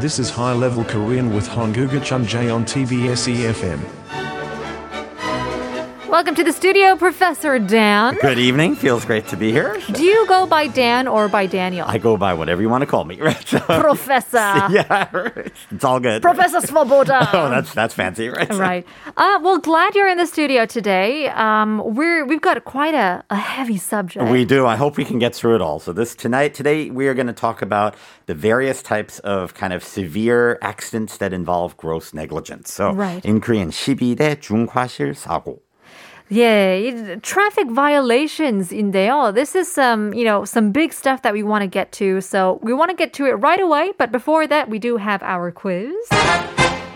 This is High Level Korean with Honguga Chunjae on TBS EFM. Welcome to the studio, Professor Dan. Good evening. Feels great to be here. Do you go by Dan or by Daniel? I go by whatever you want to call me, right? So- Professor. yeah, it's all good. Professor Svoboda. Oh, that's that's fancy, right? Right. Uh, well, glad you're in the studio today. Um, we're we've got quite a, a heavy subject. We do. I hope we can get through it all. So this tonight, today we are going to talk about the various types of kind of severe accidents that involve gross negligence. So Right. in Korean, 12대 중과실 사고. Yeah, it- traffic violations인데요. This is some, you know, some big stuff that we want to get to. So we want to get to it right away. But before that, we do have our quiz.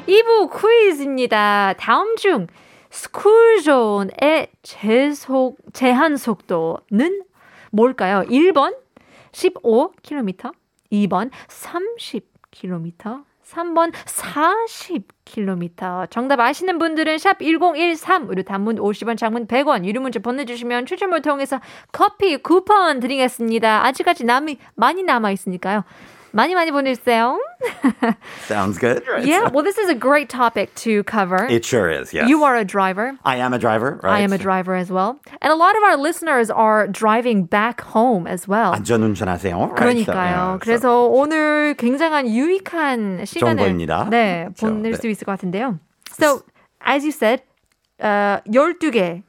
2부 퀴즈입니다. 다음 중 스쿨존의 제속, 제한 속도는 뭘까요? 1번 15km, 2번 30km, 3번 40km. 정답 아시는 분들은 샵 1013으로 단문 50원, 장문 100원, 유료 문자 보내주시면 추첨을 통해서 커피 쿠폰 드리겠습니다. 아직까지 남이 많이 남아 있으니까요. 많이 많이 보내주세요. Sounds good, right? Yeah, well, this is a great topic to cover. It sure is, yes. You are a driver. I am a driver, right? I am a driver as well. And a lot of our listeners are driving back home as well. 안전운전하세요. right? So, 그러니까요. yeah, so- 그래서 오늘 굉장한 유익한 시간을 정보입니다. 네, 그렇죠. 보낼 네. 수 있을 것 같은데요. So, as you said, uh, 12개.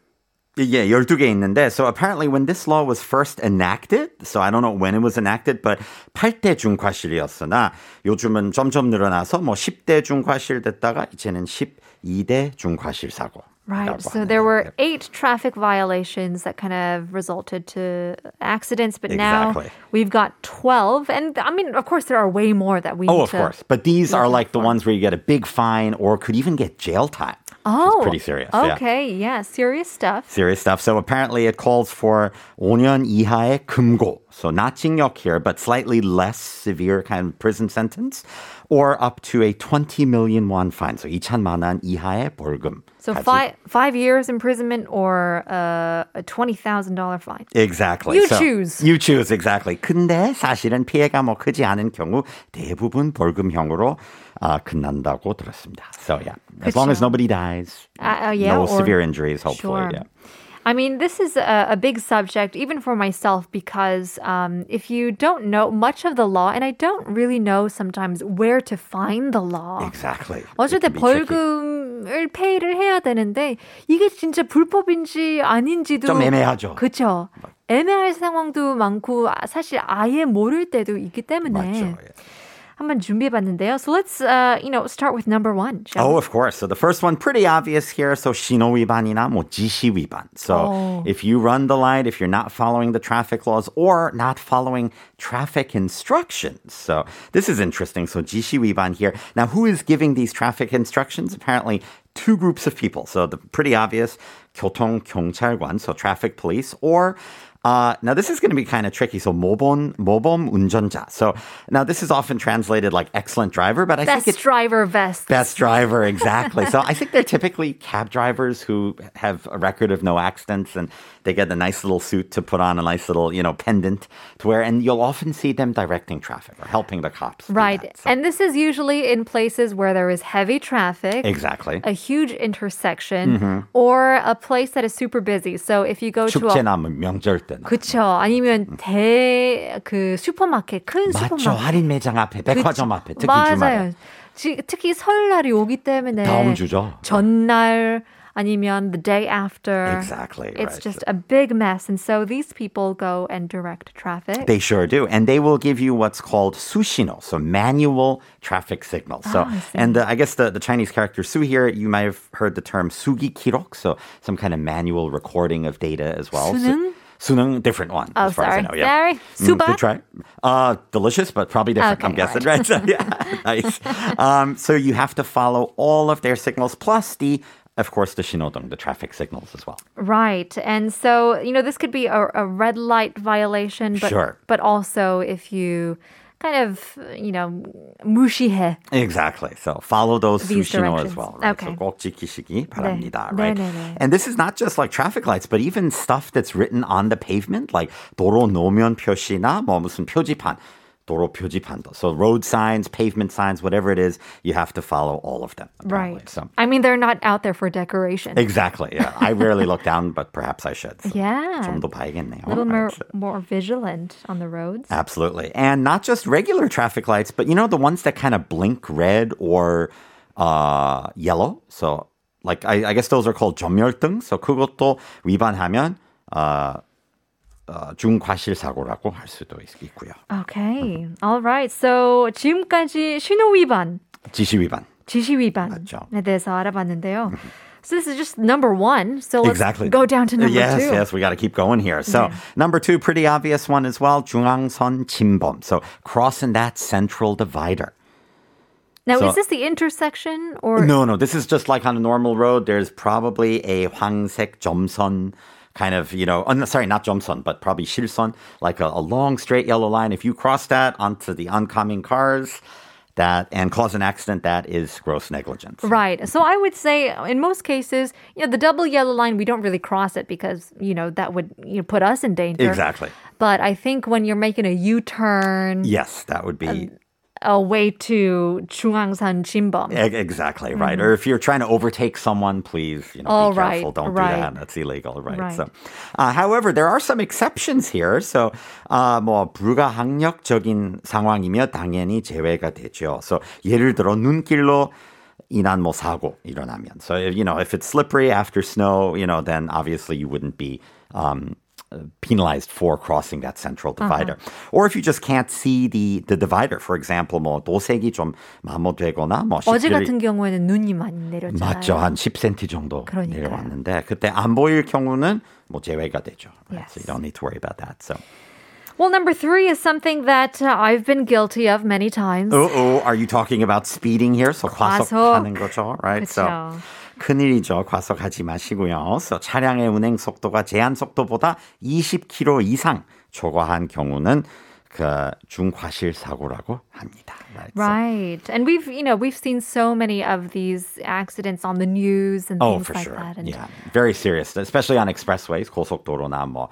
Yeah, 12개 있는데 so apparently when this law was first enacted, so I don't know when it was enacted, but 8대 중과실이었으나 요즘은 점점 늘어나서 뭐 10대 중과실 됐다가 이제는 12대 중과실 사고. Right. So there were eight traffic violations that kind of resulted to accidents, but now Exactly. we've got 12. And I mean, of course, there are way more that we Oh, need of to. course. But these are look like the for. ones where you get a big fine or could even get jail time. Oh, pretty serious, yeah. Okay, yeah, serious stuff. Serious stuff. So apparently it calls for 5년 이하의 금고. So not 징역 here, but slightly less severe kind of prison sentence or up to a 20 million won fine. So 2천만 원 이하의 벌금. So 까지. five five years imprisonment or uh, a twenty thousand dollar fine. Exactly. You So- choose. You choose exactly. 근데 사실은 피해가 뭐 크지 않은 경우 대부분 벌금형으로 아, 끝난다고 들었습니다. So yeah, as long as 그쵸. nobody dies, Uh, uh, yeah, no or- severe injuries, hopefully. Sure. Yeah. I mean, this is a, a big subject, even for myself, because um, if you don't know much of the law, and I don't really know sometimes where to find the law. Exactly. 어쩔 때 It can be tricky. 벌금을 페이를 해야 되는데 이게 진짜 불법인지 아닌지도 좀 애매하죠. 그렇죠. 애매할 상황도 많고 아, 사실 아예 모를 때도 있기 때문에 맞죠. 예. 한번 준비해봤는데요. So let's uh, you know start with number one. shall we? Oh, of course. So the first one, pretty obvious here. So 신호 위반이나 뭐 지시 위반. So Oh. if you run the light, if you're not following the traffic laws or not following traffic instructions. So this is interesting. So 지시 위반 here. Now, who is giving these traffic instructions? Apparently, two groups of people. So the pretty obvious 교통 경찰관, so traffic police, or uh, now this is going to be kind of tricky. So 모범 모범 운전자. So now this is often translated like excellent driver, but I Best think it's driver vest. Best driver, exactly. so I think they're typically cab drivers who have a record of no accidents and they get a nice little suit to put on, a nice little, you know, pendant to wear. And you'll often see them directing traffic or helping the cops. do Right. that. So- And this is usually in places where there is heavy traffic. exactly. A huge intersection or a place that is super busy. So if you go to a 축제나 뭐 명절 때나. 그쵸. 아니면 대, 그, 슈퍼마켓, 큰 맞죠. 슈퍼마켓. 할인 매장 앞에, 백화점 그쵸. 앞에, 특히 맞아요. 주말에. 지- 특히 설날이 오기 때문에. 다음 주죠. 전날 아니면 the day after. Exactly, It's right. just a big mess. And so these people go and direct traffic. They sure do. And they will give you what's called sushino, so manual traffic signals. So, Ah, I see. and uh, I guess the, the Chinese character su here, you might have heard the term sugi kirok, so some kind of manual recording of data as well. 수능? So, 수능, different one. Oh, as far as I sorry. know. Yeah. Sorry. Mm, 수박? good try. Uh, delicious, but probably different, I'm Okay, guessing, all right? So, yeah, nice. Um, so you have to follow all of their signals, plus the, of course, the shinodong, the traffic signals as well. Right. And so, you know, this could be a, a red light violation, but, Sure. but also if you kind of, you know, 무시해. Exactly. So follow those These sushino directions. as well. Right? Okay. So 꼭 지키시기 바랍니다. 네. Right. 네, 네, 네. And this is not just like traffic lights, but even stuff that's written on the pavement, like 도로 노면 표시나 뭐 무슨 표지판. 도로 표지판도. So road signs, pavement signs, whatever it is, you have to follow all of them. apparently. Right. So I mean, they're not out there for decoration. exactly. Yeah. I rarely look down, but perhaps I should. So yeah. 좀더 봐야겠네요. A little more, Right, so- more vigilant on the roads. Absolutely. And not just regular traffic lights, but you know, the ones that kind of blink red or uh, yellow. So, like, I, I guess those are called 점멸등. So, 그것도 위반하면, uh, 어, 중과실사고라고 할 수도 있, 있고요. Okay. All right. So 지금까지 신호 위반, 지시 위반. 지시 위반에 맞죠. 대해서 알아봤는데요. So this is just number one. So let's exactly. go down to number yes, two. Yes, we got to keep going here. So number two, pretty obvious one as well. 중앙선 침범. So crossing that central divider. Now, So- is this the intersection or No, no, this is just like on a normal road. There's probably a 황색 점선 kind of, you know, un- sorry, not Jomson, but probably Shilson, like a, a long straight yellow line. If you cross that onto the oncoming cars, that and cause an accident that is gross negligence. Right. So i would say in most cases you know the double yellow line we don't really cross it because you know that would you know, put us in danger. Exactly. But i think when you're making a u-turn yes that would be a way to 중앙선 Chimbom. Exactly, right. Mm-hmm. Or if you're trying to overtake someone, please, you know, oh, be careful. Don't right. do that. That's illegal, right? right. So, uh, however, there are some exceptions here. So, uh, 뭐 불가항력적인 상황이며 당연히 제외가 되죠. So, 예를 들어 눈길로 인한 뭐 사고 일어나면. So, you know, if it's slippery after snow, you know, then obviously you wouldn't be um, penalized for crossing that central Uh-huh. divider. Or if you just can't see the, the divider, for example, 뭐 도색이 좀 마모되거나 뭐 어제 시들이- 같은 경우에는 눈이 많이 내렸잖아요. 맞죠. 한 10cm 정도 그러니까요. 내려왔는데 그때 안 보일 경우는 뭐 제외가 되죠. Right? So Yes. you don't need to worry about that. So, Well, number three is something that uh, I've been guilty of many times. oh, oh, are you talking about speeding here? So 과속. 과속하는 거죠, right? So 그쵸. 큰일이죠. 과속하지 마시고요. 차량의 운행 속도가 제한 속도보다 20km 이상 초과한 경우는 그 중과실 사고라고 합니다. Right? Right. And we've, you know, we've seen so many of these accidents on the news and Oh, things for like sure. that. And Yeah, very serious, especially on expressways, 고속도로나 뭐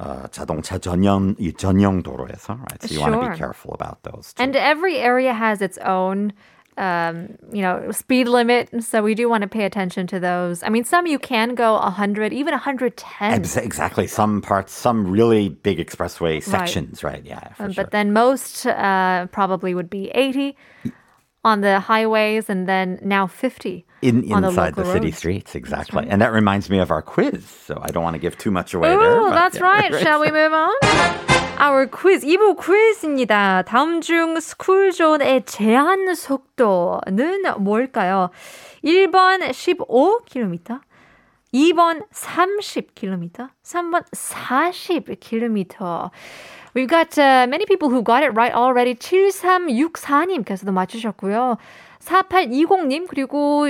어, 자동차 전용 이 전용 도로에서, right? So you want to Sure. be careful about those. Too. And every area has its own, um, you know, speed limit. So we do want to pay attention to those. I mean, some you can go 100, even 110. Exactly, some parts, some really big expressway sections, right? Yeah, for Um, sure. But then most uh, probably would be 80 on the highways and then now 50 In, on the inside the, local city streets, exactly. And that reminds me of our quiz. So I don't want to give too much away there. Oh, but that's yeah. right. Shall we move on? Our quiz, 2부 퀴즈입니다. 다음 중 스쿨존의 제한 속도는 뭘까요? 1번 15km, 2번 30km, 3번 40km. We've got uh, many people who got it right already. 7364님께서도 맞추셨고요. 4820님 그리고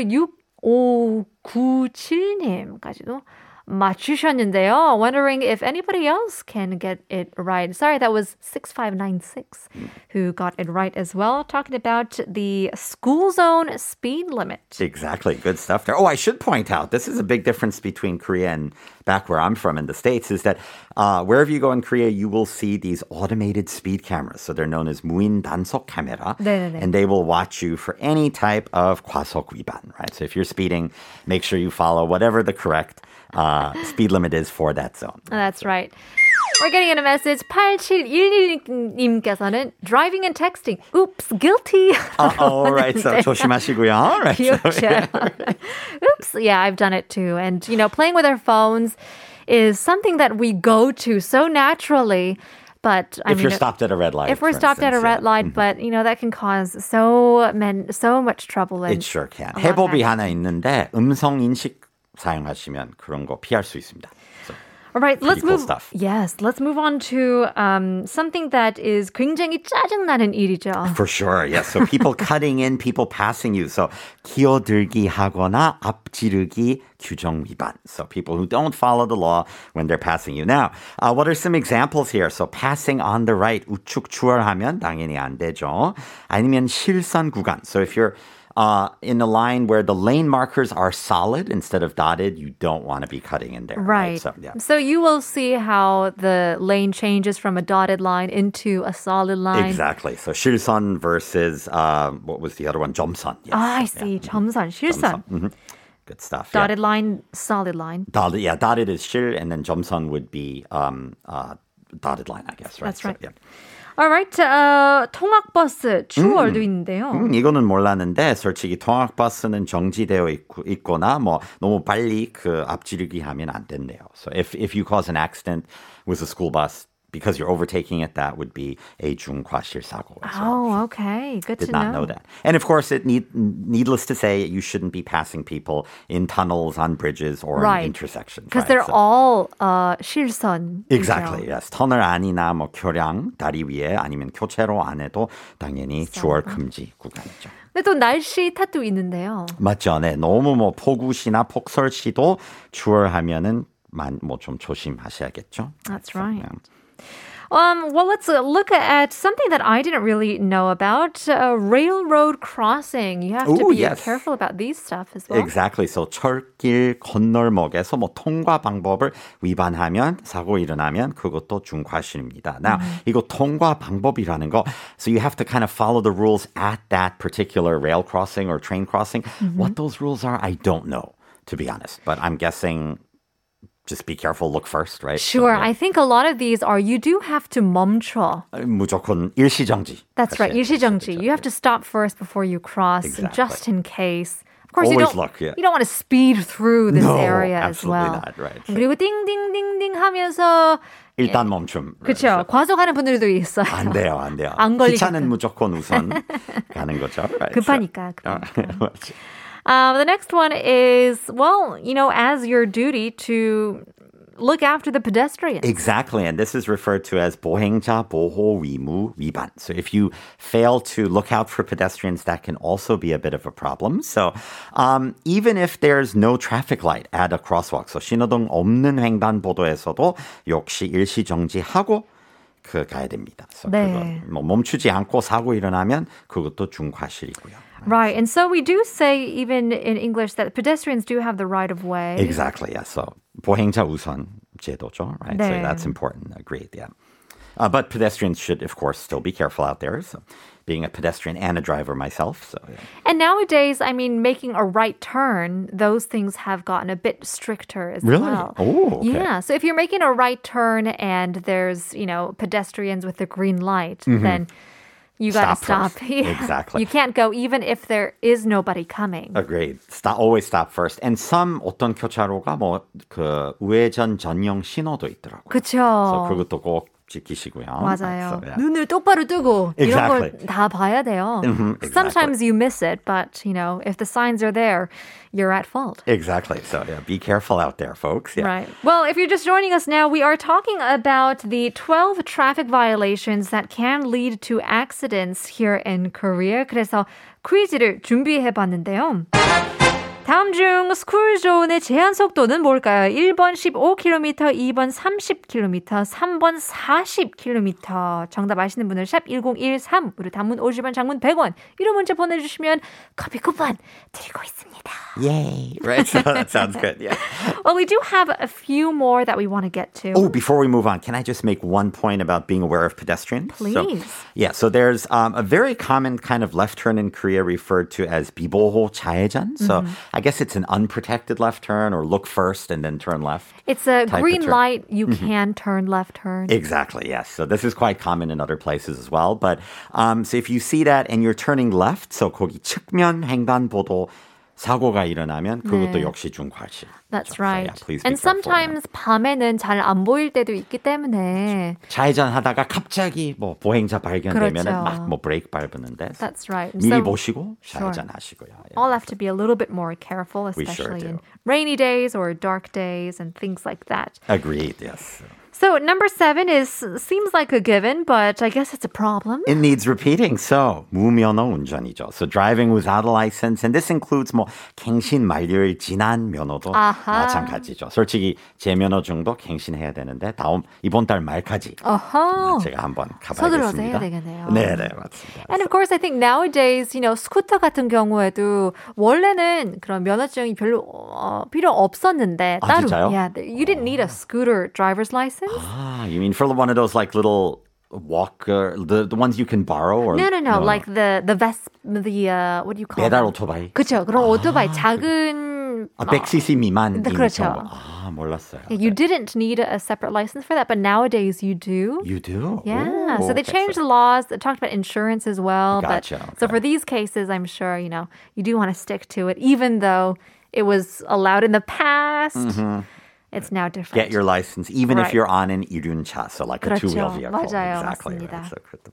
6597님까지도 맞추셨는데요. Wondering if anybody else can get it right. Sorry, that was 6596 who got it right as well. Talking about the school zone speed limit. Exactly. Good stuff there. Oh, I should point out this is a big difference between Korea and back where I'm from in the States is that uh, wherever you go in Korea, you will see these automated speed cameras. So they're known as 무인 단속 camera. 네네네. And they will watch you for any type of 과속 위반, right? So if you're speeding, make sure you follow whatever the correct uh, speed limit is for that zone. That's right. We're getting in a message. 8711님께서는 driving and texting. Oops, guilty. Uh, all right. So 조심하시고요. All right. 귀엽죠. Oops. Yeah, I've done it too. And, you know, playing with our phones is something that we go to so naturally. But I if mean, you're stopped at a red light. if we're for stopped at a instance, red yeah. light, but you know that can cause so men so much trouble. And It sure can. a lot 해법이 happen. 하나 있는데 음성 인식 사용하시면 그런 거 피할 수 있습니다. So, All right, let's cool move. stuff. Yes, let's move on to um, something that is 굉장히 짜증나는 일이죠. For sure, yes. So people cutting in, people passing you. So 끼어들기 하거나 앞지르기 규정 위반. So people who don't follow the law when they're passing you. Now, uh, what are some examples here? So passing on the right 우측 추월하면 당연히 안 되죠. 아니면 실선 구간. So if you're uh, in a line where the lane markers are solid instead of dotted, you don't want to be cutting in there. Right. right? So, yeah. so you will see how the lane changes from a dotted line into a solid line. Exactly. So Shilson versus uh, what was the other one? Jomson. Yes. Ah, I see. Yeah. Jomson, Shilson. Good stuff. Dotted yeah. line, solid line. Dotted, yeah, dotted is shil, and then Jomson would be um, uh, dotted line, I guess. Right. That's right. So, yeah. Alright, uh, 통학버스 추월도 있는데요. 음, 이거는 몰랐는데 솔직히 통학버스는 정지되어 있고, 있거나 뭐 너무 빨리 그 앞지르기 하면 안 된대요. So if if you cause an accident with a school bus because you're overtaking it, that would be a 중과실 사고. So Oh, okay. Good did to not know. that. And of course, it need needless to say, you shouldn't be passing people in tunnels, on bridges, or Right. in intersections. Because right? they're So- all uh, 실선. Exactly. Yes. 터널 안이나 뭐 교량 다리 위에 아니면 교체로 안에도 당연히 주월 금지 구간이죠. 근데 또 날씨 탓도 있는데요. 맞죠. 네. 너무 뭐 폭우시나 폭설시도 주월하면은 뭐좀 조심하셔야겠죠. That's So, right. yeah. Um, well, let's uh, look at something that I didn't really know about. Uh, railroad crossing. You have to Ooh, be yes. careful about these stuff as well. Exactly. So 철길 건널목에서 뭐 통과 방법을 위반하면 사고 일어나면 그것도 중과실입니다. Now, 이거 통과 방법이라는 거. So you have to kind of follow the rules at that particular rail crossing or train crossing. What those rules are, I don't know, to be honest. But I'm guessing just be careful, look first, right? So, Sure. yeah. I think a lot of these are you do have to 멈춰. 무조건 일시정지. That's right. 하셔야 일시정지. 되죠. You have to stop first before you cross, Exactly. just in case. Of course, you Always don't. look, yeah. You don't want to speed through this No, area as absolutely well. not, right. 그리고 띵띵띵띵 하면서 일단 멈춤. 그렇죠. 과속하는 분들도 있어요. 안 돼요, 안 돼요. 안 걸리게끔. 기차는 무조건 우선 가는 거죠. Right? 급하니까. So- 급하니까. 맞지. Um, the next one is well, you know, as your duty to look after the pedestrians. Exactly, and this is referred to as 보행자 보호 의무 위반. So if you fail to look out for pedestrians, that can also be a bit of a problem. So um, even if there's no traffic light at a crosswalk, so 신호등 없는 횡단보도에서도 역시 일시 정지하고 그 가야 됩니다. So 네. 그거 뭐 멈추지 않고 사고 일어나면 그것도 중과실이고요. Right. And so we do say, even in English, that pedestrians do have the right of way. Exactly. Yeah. So 보행자 우선 제도죠. Right. So 네. that's important. Agreed. Yeah. Uh, but pedestrians should, of course, still be careful out there. So, being a pedestrian and a driver myself, so yeah. And nowadays, I mean, making a right turn, those things have gotten a bit stricter as Really? well. Oh, okay. Yeah. So if you're making a right turn and there's, you know, pedestrians with the green light, then you got to Mm-hmm. Stop stop. first. Yeah. Exactly. You can't go even if there is nobody coming. agreed. Stop, always stop first. And some 어떤 교차로가 뭐그 우회전 전용 신호도 있더라고요. 그쵸. So 그것도 꼭 지키시고요. 맞아요. So, yeah. 눈을 똑바로 뜨고 이런 Exactly. 걸 다 봐야 돼요. exactly. Sometimes you miss it, but you know, if the signs are there, you're at fault. Exactly. So yeah, be careful out there, folks. Yeah. Right. Well, if you're just joining us now, we are talking about the 12 traffic violations that can lead to accidents here in Korea. 그래서 퀴즈를 준비해 봤는데요. 다음 중 스쿨존의 제한 속도는 뭘까요? 1번 15km, 2번 30km, 3번 40km. 정답 아시는 분은 샵 1013으로 단문 50원, 장문 100원. 이런 문자 보내주시면 커피 쿠폰 드리고 있습니다. Yay. Right. So that sounds good. Yeah. Well, we do have a few more that we want to get to. Oh, before we move on, can I just make one point about being aware of pedestrians? So- Please. yeah, so there's um, a very common kind of left turn in Korea referred to as 비보호 좌회전. So Mm-hmm. I guess it's an unprotected left turn or look first and then turn left. It's a type of green turn. light. You can turn left turn. Exactly, yes. So this is quite common in other places as well. But um, so if you see that and you're turning left, so 거기 측면 횡단보도 사고가 일어나면 그것도 네. 역시 중과실. That's So, right. yeah, please be and yeah. sometimes 밤에는 잘 안 보일 때도 있기 때문에. 좌회전하다가 갑자기 뭐 보행자 발견되면 그렇죠. 막뭐 브레이크 밟는데 That's right. 미리 So 보시고 Sure. 좌회전하시고요. 예. all have to be a little bit more careful, We sure especially in rainy days or dark days and things like that. Agreed. Yes. So number seven is seems like a given, but I guess it's a problem. It needs repeating. So 무면허 운전이죠. So driving without a license, and this includes 뭐 갱신 만료일 지난 면허도 아하. 마찬가지죠. 솔직히 제 면허증도 갱신해야 되는데 다음 이번 달 말까지 어허. 제가 한번 서둘러서 가봐야겠습니다. 해야 되겠네요. 네, 네, 맞습니다. And of course, I think nowadays, you know, 스쿠터 같은 경우에도 원래는 그런 면허증이 별로 어, 필요 없었는데 아, 따로, 진짜요? yeah, you didn't need a scooter driver's license. Ah, you mean for one of those like little walker, the the ones you can borrow or No, no, no, like the the Ves, the uh, what do you call 배달 it? 오토바이. 그렇죠. 그런 오토바이 작은 아, 100cc 미만. 네, 그렇죠. 아, 몰랐어요. You didn't need a separate license for that, but nowadays you do. You do? Yeah, Ooh, so they okay, changed the laws. They talked about insurance as well. Gotcha, But so okay. for these cases, I'm sure you know you do want to stick to it, even though it was allowed in the past. It's now different. Mm-hmm. Get your license, even if Right. you're on an 이륜차, so like a 그렇죠. two-wheel vehicle. 맞아요, exactly. 맞습니다. Right. So 그것도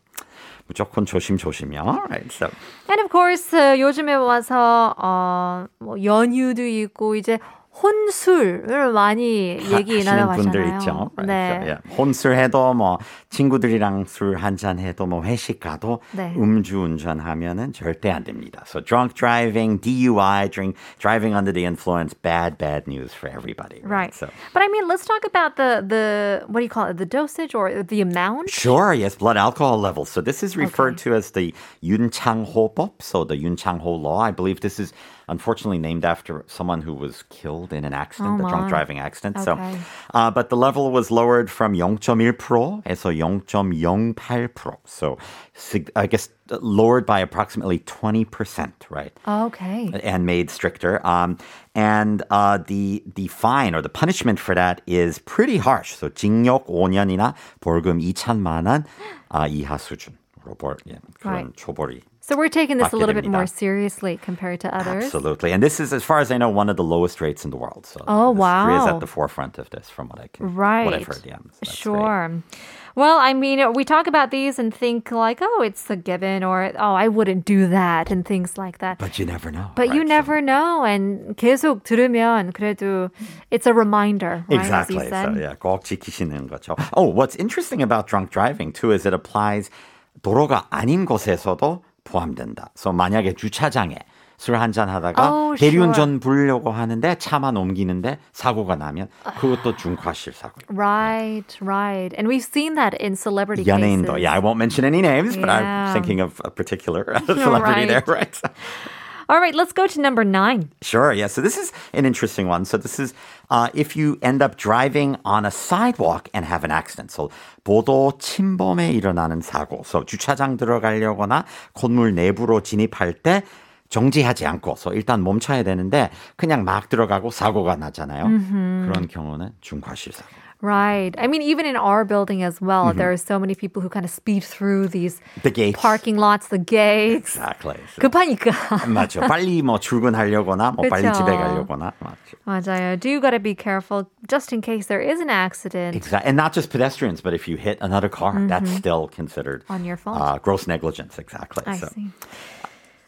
무조건 조심조심이요. All right. So And of course, 어, 요즘에 와서 어, 뭐 연휴도 있고 이제 혼술을 많이 얘기 하시는 나눠봤잖아요. 분들 있죠. Right. 네. So, yeah. 혼술해도 뭐 친구들이랑 술 한잔 해도 뭐 회식 가도 네. 음주 운전하면은 절대 안 됩니다. So drunk driving, DUI, drink, driving under the influence, bad bad news for everybody. Right. So But I mean, let's talk about the the what do you call it? The dosage or the amount? Sure, yes, blood alcohol levels. So this is referred to as the 윤창호법. So the 윤창호 law. I believe this is unfortunately named after someone who was killed in an accident, Oh, a drunk my. driving accident. So, Okay. uh, but the level was lowered from 0.1%에서 0.08%. So sig- I guess uh, lowered by approximately 20%, right? Okay. and made stricter. Um, and uh, the the fine or the punishment for that is pretty harsh. So 징역 5년이나 벌금 2천만 원 아, 이하 수준 으로 벌 예, 그런 Right. 초벌이. So we're taking this a 받게 little bit more 됩니다. seriously compared to others. Absolutely. And this is, as far as I know, one of the lowest rates in the world. So Oh, this- Korea is wow. at the forefront of this, from what I can, Right. what I've heard. Yeah, So that's great. Sure. Well, I mean, we talk about these and think like, oh, it's a given, or oh, I wouldn't do that, and things like that. But you never know. But you right? So- never know, and 계속 들으면 그래도 it's a reminder, right? as you Exactly. said. So yeah, 꼭 지키시는 거죠. Oh, what's interesting about drunk driving too is it applies 도로가 아닌 곳에서도 포함된다. So 만약에 주차장에 술 한잔 하다가 Oh, 대리운전 부르려고 하는데 차만 옮기는데 사고가 나면 그것도 중과실 사고. Right, right. And we've seen that in celebrity 연예인도. cases. Yeah, I won't mention any names, but I'm Yeah. thinking of a particular celebrity there, right? All right, let's go to number nine. Sure, yeah. So this is an interesting one. So this is uh, if you end up driving on a sidewalk and have an accident. So 보도 침범에 일어나는 사고. So 주차장 들어가려거나 건물 내부로 진입할 때 정지하지 않고, so 일단 멈춰야 되는데 그냥 막 들어가고 사고가 나잖아요. 그런 경우는 중과실 사고. Right. I mean, even in our building as well, there are so many people who kind of speed through these Mm-hmm. The gates. parking lots, the gates. Exactly. So, 급하니까. 맞죠. 빨리 뭐 출근하려거나, 뭐 빨리 그쵸. 집에 가려거나. 맞죠. 맞아요. Do gotta be careful just in case there is an accident. Exactly. And not just pedestrians, but if you hit another car, that's still considered Mm-hmm. On your fault. Uh, gross negligence. Exactly. I So, see.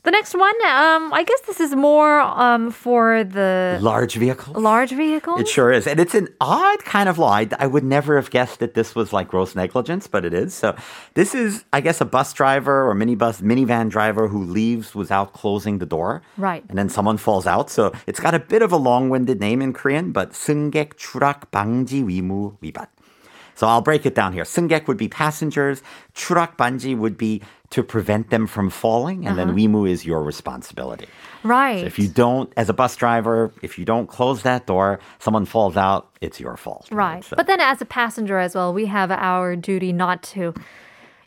The next one, um, I guess this is more um, for the large vehicles. large vehicles. It sure is. And it's an odd kind of law. I, I would never have guessed that this was like gross negligence, but it is. So this is, I guess, a bus driver or minibus, minivan driver who leaves without closing the door. Right. And then someone falls out. So it's got a bit of a long-winded name in Korean, but 승객 추락 방지 위무 위반. So I'll break it down here. 승객 would be passengers. 추락 반지 would be to prevent them from falling. And then 위무 is your responsibility. right. So if you don't, as a bus driver, if you don't close that door, someone falls out, it's your fault. Right. So- But then as a passenger as well, we have our duty not to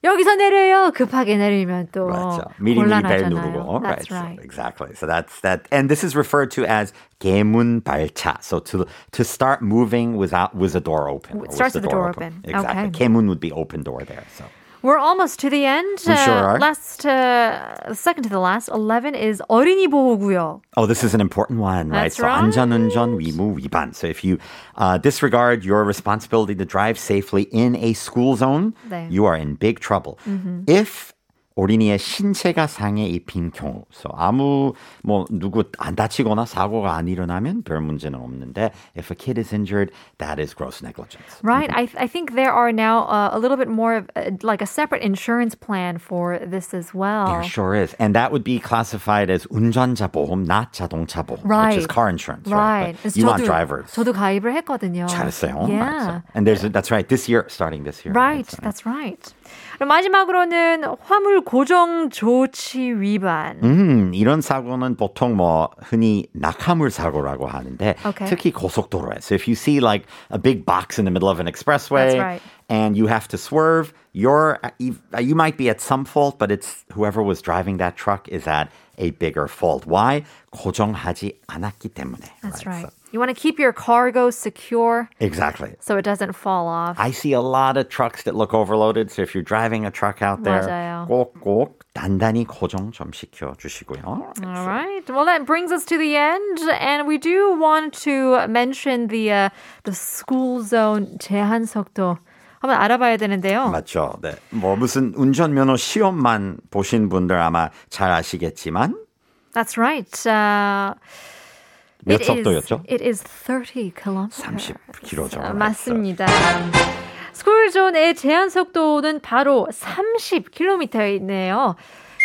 여기서 내려요. 급하게 내리면 또 Right. So 미리 미리 벨 곤란하잖아요. 누르고. That's right. right. So exactly. So that's that. And this is referred to as 개문 발차. So to to start moving without with the door open. or It starts with the door open. Exactly. Okay. 개문 would be open door there. So We're almost to the end. We sure are. Last, uh, second to the last, 11 is 어린이 보호구역. Oh, this is an important one, right? That's so right. 안전운전 위무 위반. So if you uh, disregard your responsibility to drive safely in a school zone, 네. you are in big trouble. If 어린이의 신체가 상해 입힌 경우. So 아무 뭐 누구 안 다치거나 사고가 안 일어나면 별 문제는 없는데 if a kid is injured, that is gross negligence. Right. I, I think there are now uh, a little bit more of uh, like a separate insurance plan for this as well. There sure is. And that would be classified as 운전자 보험, not 자동차 보험, which is Right. car insurance, Right. right? But 그래서 you want 저도- drivers. 저도 가입을 했거든요. 잘했어요. Yeah. And there's that's right. This year, starting this year. Right, That's that's right. 마지막으로는 화물 고정 조치 위반. 음, 이런 사고는 보통 뭐 흔히 낙하물 사고라고 하는데 Okay. 특히 고속도로에. So if you see like a big box in the middle of an expressway right. and you have to swerve, you're you, you might be at some fault, but it's whoever was driving that truck is at a bigger fault. Why? 고정하지 않았기 때문에. That's right? right. So- You want to keep your cargo secure exactly. so it doesn't fall off. I see a lot of trucks that look overloaded. So if you're driving a truck out there, 맞아요. 꼭꼭 단단히 고정 좀 시켜 주시고요. All right. Well, that brings us to the end, and we do want to mention the uh, the school zone 제한 속도 한번 알아봐야 되는데요. 맞죠. 네. 뭐 무슨 운전면허 시험만 보신 분들 아마 잘 아시겠지만 That's right. Uh, 몇 it is- 속도였죠? It is 30 kilometers. 30 킬로죠. 아, 맞습니다. 스쿨존의 제한 속도는 바로 30km이네요.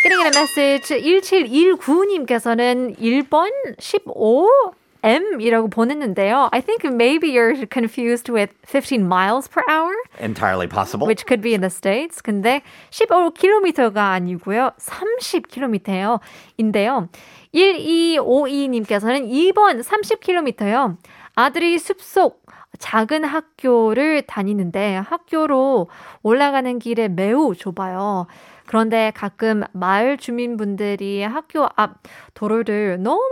Getting in a message 1719님께서는 1번 15m이라고 보냈는데요. I think maybe you're confused with 15 miles per hour. Entirely possible. which could be in the States. 근데 15km가 아니고요. 30km예요. 인데요. 1252님께서는 2번 30km요. 아들이 숲속 작은 학교를 다니는데 학교로 올라가는 길에 매우 좁아요. 그런데 가끔 마을 주민분들이 학교 앞 도로를 너무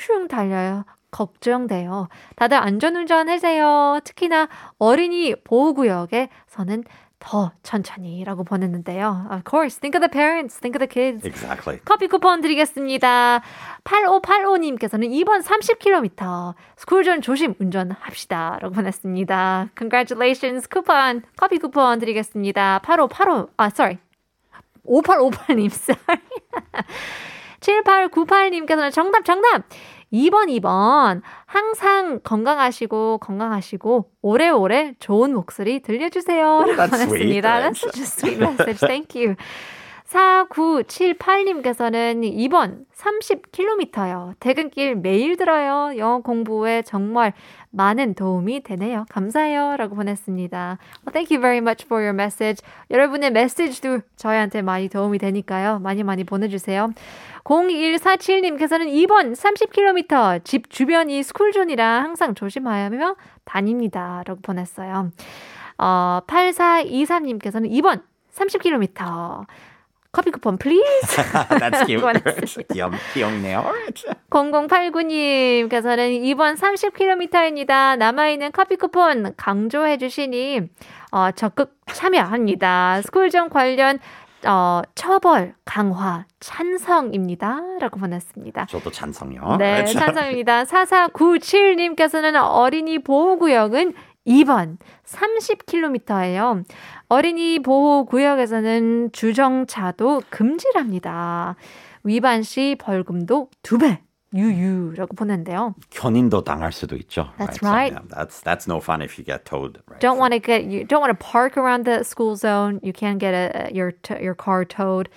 슝슝 달려요. 걱정돼요. 다들 안전운전 하세요. 특히나 어린이 보호구역에서는 더 천천히라고 보냈는데요. Of course, think of the parents, think of the kids. Exactly. 커피 쿠폰 드리겠습니다. 8585님께서는 2번 30km 스쿨존 조심 운전합시다. 라고 보냈습니다. Congratulations. 쿠폰, 커피 쿠폰 드리겠습니다. 8585, 아, sorry. 5858님, sorry. 7898님께서는 정답, 정답! 2번, 2번. 항상 건강하시고, 건강하시고, 오래오래 좋은 목소리 들려주세요. 라고 that's sweet. 보냈습니다. That's such a sweet message. Thank you. 4978님께서는 2번 30km요. 퇴근길 매일 들어요. 영어 공부에 정말 많은 도움이 되네요. 감사해요. 라고 보냈습니다. Well, thank you very much for your message. 여러분의 메시지도 저희한테 많이 도움이 되니까요. 많이 많이 보내주세요. 0147님께서는 2번 30km 집 주변이 스쿨존이라 항상 조심하며 다닙니다. 라고 보냈어요. 어, 8423님께서는 2번 30km 커피 쿠폰 please. That's cute. 귀엽, 귀엽네요. 0089님께서는 2번 30km입니다. 남아있는 커피 쿠폰 강조해 주시니 어, 적극 참여합니다. 스쿨존 관련 어, 처벌 강화 찬성입니다. 라고 보냈습니다. 저도 찬성요. 네, 찬성입니다. 4497님께서는 어린이 보호구역은 2번 30km예요. 어린이 보호 구역에서는 주정차도 금지랍니다. 위반 시 벌금도 2배 유유라고 보는데요. 견인도 당할 수도 있죠. That's So, right. yeah, that's that's no fun if you get towed. Right? Don't want to get you don't want to park around the school zone. You can't get a, your t- your car towed.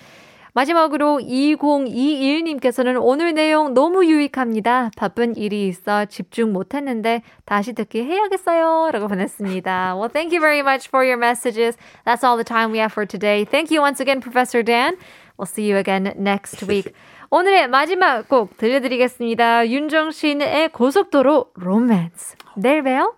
마지막으로 2021님께서는 오늘 내용 너무 유익합니다. 바쁜 일이 있어 집중 못했는데 다시 듣기 해야겠어요. 라고 보냈습니다. Well, thank you very much for your messages. That's all the time we have for today. Thank you once again, Professor Dan. We'll see you again next week. 오늘의 마지막 곡 들려드리겠습니다. 윤정신의 고속도로 로맨스. 내일 봬요.